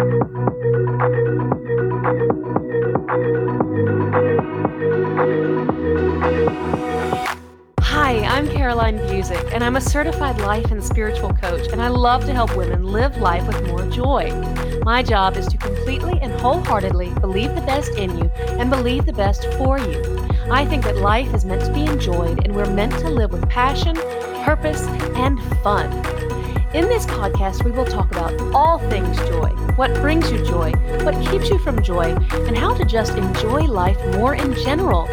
Hi, I'm Caroline Busick, and I'm a certified life and spiritual coach, and I love to help women live life with more joy. My job is to completely and wholeheartedly believe the best in you and believe the best for you. I think that life is meant to be enjoyed, and we're meant to live with passion, purpose, and fun. In this podcast, we will talk about all things joy what brings you joy, what keeps you from joy, and how to just enjoy life more in general.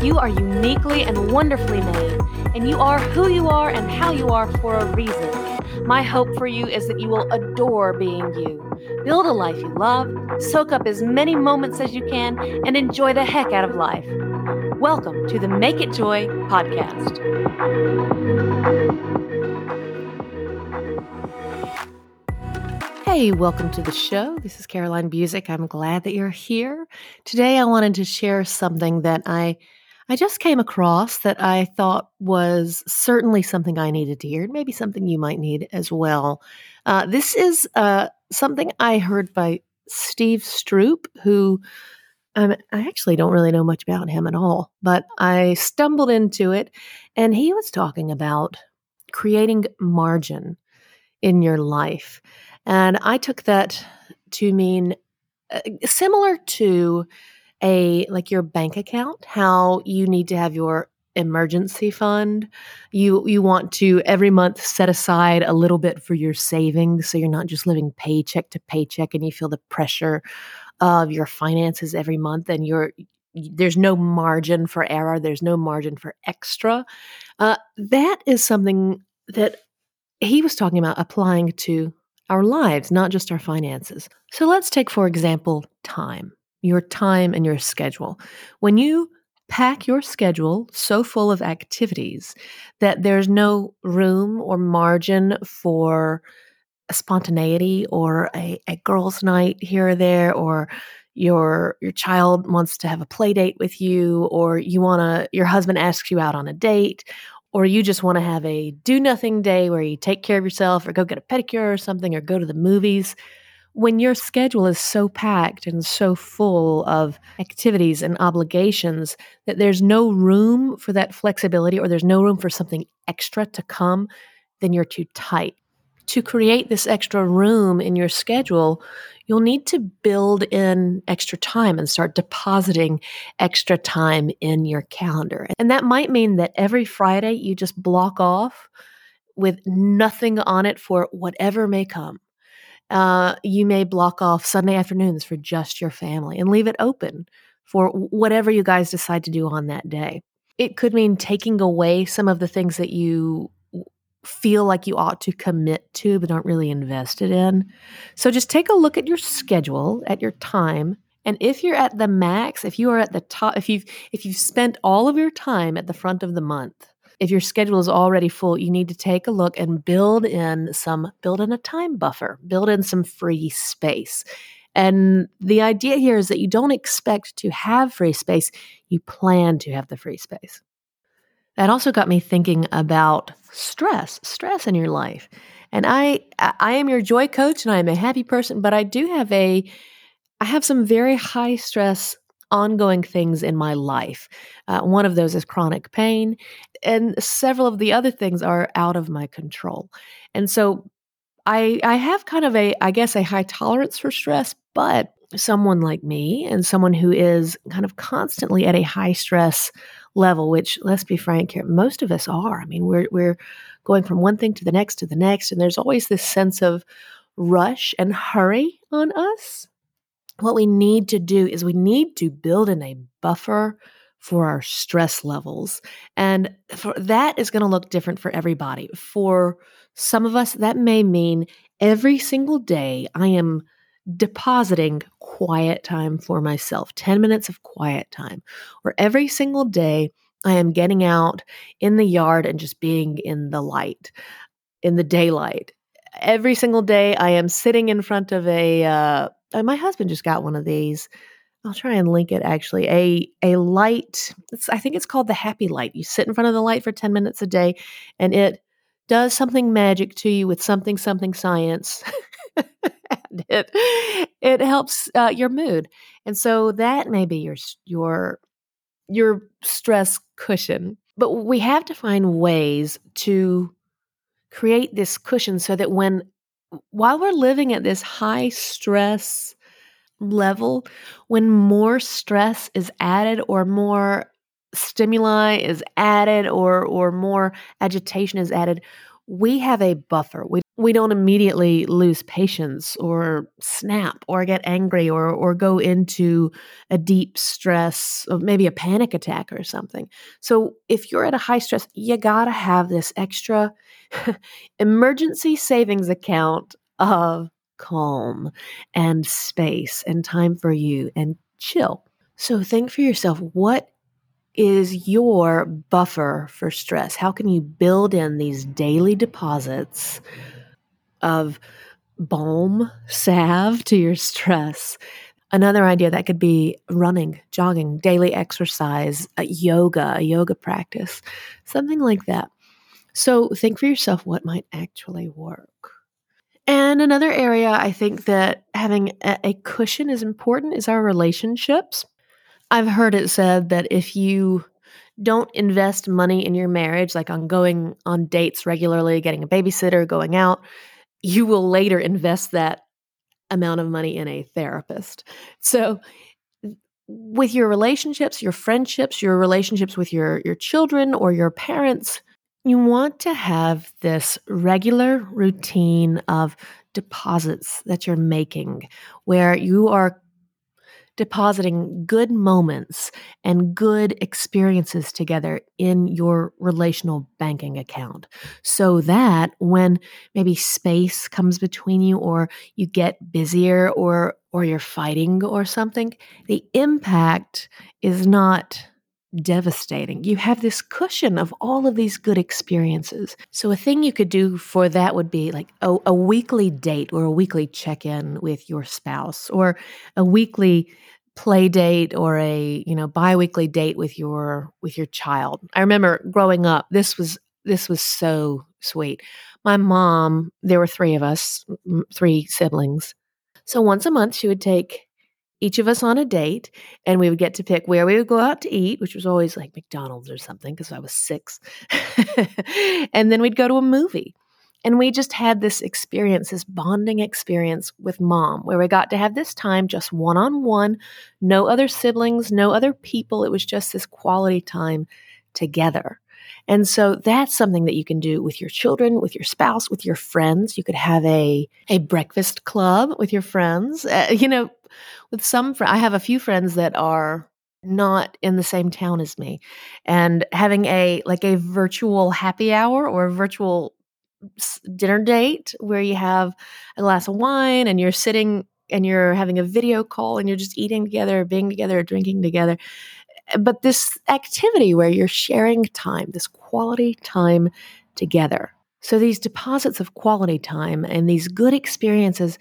You are uniquely and wonderfully made, and you are who you are and how you are for a reason. My hope for you is that you will adore being you. Build a life you love, soak up as many moments as you can, and enjoy the heck out of life. Welcome to the Make It Joy podcast. Hey, welcome to the show. This is Caroline Busick. I'm glad that you're here. Today I wanted to share something that I I just came across that I thought was certainly something I needed to hear, maybe something you might need as well. Uh, this is uh, something I heard by Steve Stroop, who um, I actually don't really know much about him at all, but I stumbled into it and he was talking about creating margin in your life. And I took that to mean uh, similar to a like your bank account, how you need to have your emergency fund. You you want to every month set aside a little bit for your savings so you're not just living paycheck to paycheck and you feel the pressure of your finances every month and you're there's no margin for error there's no margin for extra uh, that is something that he was talking about applying to our lives not just our finances. So let's take for example time your time and your schedule. When you pack your schedule so full of activities that there's no room or margin for spontaneity or a, a girls' night here or there, or your your child wants to have a play date with you, or you want to your husband asks you out on a date, or you just want to have a do nothing day where you take care of yourself or go get a pedicure or something or go to the movies. When your schedule is so packed and so full of activities and obligations that there's no room for that flexibility or there's no room for something extra to come, then you're too tight to create this extra room in your schedule, you'll need to build in extra time and start depositing extra time in your calendar. And that might mean that every Friday you just block off with nothing on it for whatever may come. Uh, you may block off Sunday afternoons for just your family and leave it open for whatever you guys decide to do on that day. It could mean taking away some of the things that you feel like you ought to commit to but aren't really invested in. So just take a look at your schedule, at your time, and if you're at the max, if you are at the top, if you've if you've spent all of your time at the front of the month, if your schedule is already full, you need to take a look and build in some build in a time buffer, build in some free space. And the idea here is that you don't expect to have free space, you plan to have the free space. That also got me thinking about stress, stress in your life. And I I am your joy coach and I am a happy person, but I do have a I have some very high stress ongoing things in my life. Uh, one of those is chronic pain, and several of the other things are out of my control. And so I I have kind of a I guess a high tolerance for stress, but someone like me and someone who is kind of constantly at a high stress level, which let's be frank here, most of us are. I mean, we're we're going from one thing to the next to the next, and there's always this sense of rush and hurry on us. What we need to do is we need to build in a buffer for our stress levels. And for that is going to look different for everybody. For some of us, that may mean every single day I am depositing quiet time for myself, 10 minutes of quiet time, or every single day I am getting out in the yard and just being in the light, in the daylight. Every single day I am sitting in front of a, uh, my husband just got one of these. I'll try and link it actually. A a light. I think it's called the happy light. You sit in front of the light for 10 minutes a day and it does something magic to you with something something science. it. it helps uh, your mood. And so that may be your your your stress cushion. But we have to find ways to create this cushion so that when while we're living at this high stress level, when more stress is added or more stimuli is added or or more agitation is added, we have a buffer. We we don't immediately lose patience or snap or get angry or or go into a deep stress of maybe a panic attack or something. So if you're at a high stress, you got to have this extra emergency savings account of calm and space and time for you and chill. So think for yourself what is your buffer for stress? How can you build in these daily deposits of balm, salve to your stress? Another idea that could be running, jogging, daily exercise, yoga, a yoga practice, something like that. So think for yourself what might actually work. And another area I think that having a, a cushion is important is our relationships. I've heard it said that if you don't invest money in your marriage, like on going on dates regularly, getting a babysitter, going out, you will later invest that amount of money in a therapist. So, with your relationships, your friendships, your relationships with your, your children or your parents, you want to have this regular routine of deposits that you're making where you are depositing good moments and good experiences together in your relational banking account. So that when maybe space comes between you or you get busier or or you're fighting or something the impact is not devastating. You have this cushion of all of these good experiences. So, a thing you could do for that would be like a, a weekly date or a weekly check in with your spouse or a weekly play date or a you know biweekly date with your with your child i remember growing up this was this was so sweet my mom there were three of us three siblings so once a month she would take each of us on a date and we would get to pick where we would go out to eat, which was always like McDonald's or something because I was six. and then we'd go to a movie. And we just had this experience, this bonding experience with mom, where we got to have this time just one on one, no other siblings, no other people. It was just this quality time together. And so that's something that you can do with your children, with your spouse, with your friends. You could have a, a breakfast club with your friends. Uh, you know, with some, fr- I have a few friends that are not in the same town as me and having a like a virtual happy hour or a virtual dinner date where you have a glass of wine and you're sitting and you're having a video call and you're just eating together, being together, drinking together. Eh, but this activity where you're sharing time, this quality time together. So these deposits of quality time and these good experiences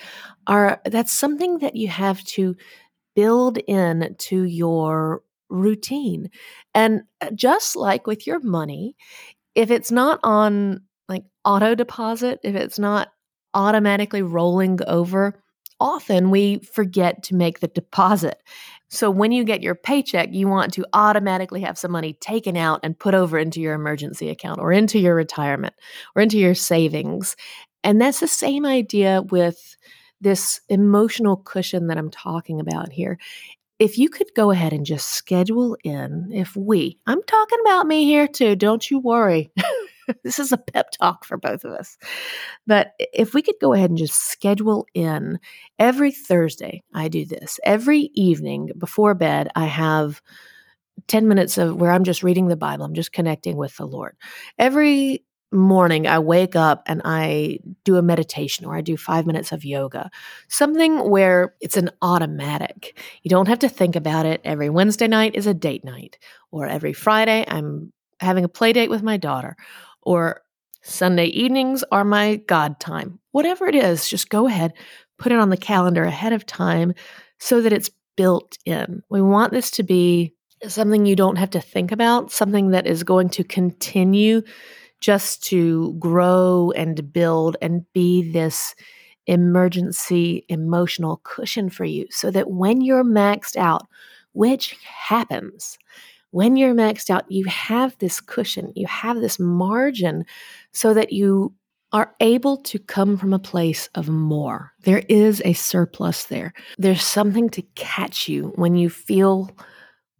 are that's something that you have to build in to your routine. And uh, just like with your money, if it's not on like auto deposit, if it's not automatically rolling over, often we forget to make the deposit. So when you get your paycheck, you want to automatically have some money taken out and put over into your emergency account or into your retirement or into your savings. And that's the same idea with this emotional cushion that I'm talking about here. If you could go ahead and just schedule in, if we, I'm talking about me here too, don't you worry. this is a pep talk for both of us. But if we could go ahead and just schedule in every Thursday, I do this. Every evening before bed, I have 10 minutes of where I'm just reading the Bible. I'm just connecting with the Lord. Every morning I wake up and I do a meditation or I do five minutes of yoga, something where it's an automatic. You don't have to think about it. Every Wednesday night is a date night, or every Friday I'm having a play date with my daughter, or Sunday evenings are my God time. Whatever it is, just go ahead, put it on the calendar ahead of time so that it's built in. We want this to be something you don't have to think about, something that is going to continue just to grow and build and be this emergency emotional cushion for you so that when you're maxed out, which happens, when you're maxed out, you have this cushion, you have this margin so that you are able to come from a place of more. There is a surplus there. There's something to catch you when you feel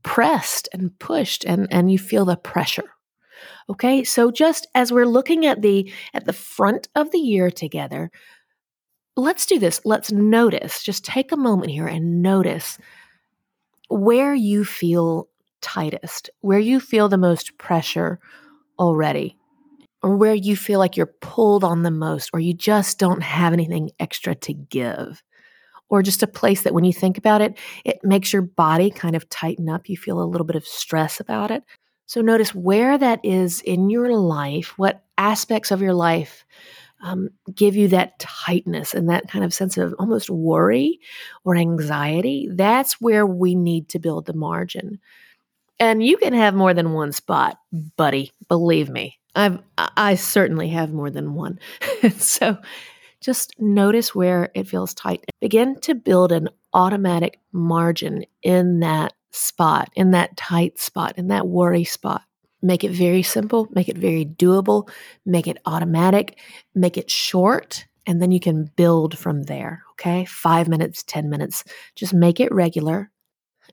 pressed and pushed and, and you feel the pressure. Okay, so just as we're looking at the at the front of the year together, let's do this. Let's notice, just take a moment here and notice where you feel tightest, where you feel the most pressure already, or where you feel like you're pulled on the most, or you just don't have anything extra to give, or just a place that when you think about it, it makes your body kind of tighten up. You feel a little bit of stress about it. So notice where that is in your life, what aspects of your life um, give you that tightness and that kind of sense of almost worry or anxiety. That's where we need to build the margin. And you can have more than one spot, buddy. Believe me, I've I certainly have more than one. so just notice where it feels tight. Begin to build an automatic margin in that spot, in that tight spot, in that worry spot. Make it very simple, make it very doable, make it automatic, make it short, and then you can build from there. Okay. Five minutes, 10 minutes. Just make it regular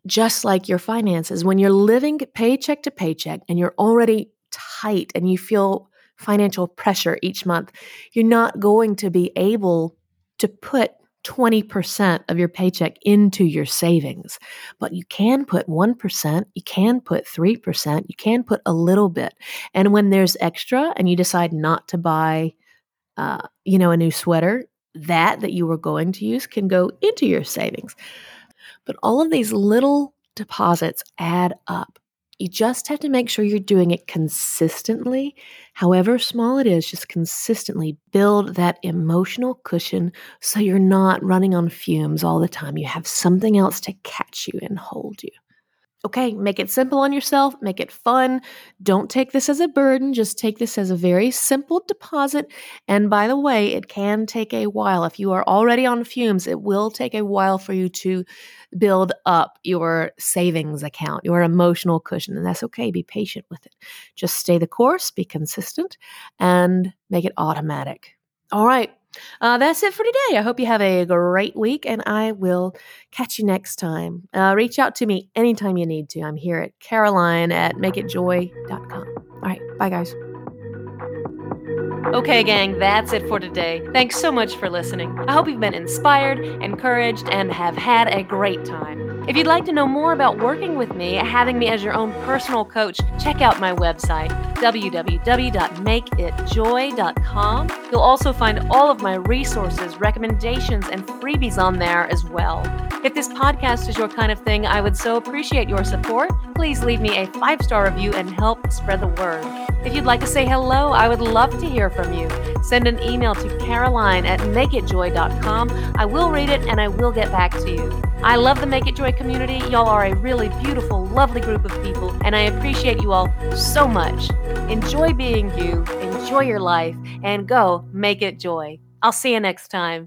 just like your finances. When you're living paycheck to paycheck and you're already tight and you feel financial pressure each month, you're not going to be able to put 20% of your paycheck into your savings. But you can put 1%, you can put 3%, you can put a little bit. And when there's extra and you decide not to buy, uh, you know, a new sweater, that that you were going to use can go into your savings. But all of these little deposits add up. You just have to make sure you're doing it consistently, however small it is, just consistently build that emotional cushion so you're not running on fumes all the time. You have something else to catch you and hold you. Okay, make it simple on yourself, make it fun. Don't take this as a burden, just take this as a very simple deposit. And by the way, it can take a while. If you are already on fumes, it will take a while for you to build up your savings account, your emotional cushion. And that's okay. Be patient with it. Just stay the course, be consistent, and make it automatic. All right. Uh, that's it for today. I hope you have a great week, and I will catch you next time. Uh, reach out to me anytime you need to. I'm here at Caroline at makeitjoy.com. All right. Bye, guys. Okay, gang, that's it for today. Thanks so much for listening. I hope you've been inspired, encouraged, and have had a great time. If you'd like to know more about working with me, having me as your own personal coach, check out my website, www.makeitjoy.com. You'll also find all of my resources, recommendations, and freebies on there as well. If this podcast is your kind of thing, I would so appreciate your support. Please leave me a five star review and help spread the word. If you'd like to say hello, I would love to hear from you. Send an email to caroline at makeitjoy.com. I will read it and I will get back to you. I love the Make It Joy community. Y'all are a really beautiful, lovely group of people, and I appreciate you all so much. Enjoy being you, enjoy your life, and go make it joy. I'll see you next time.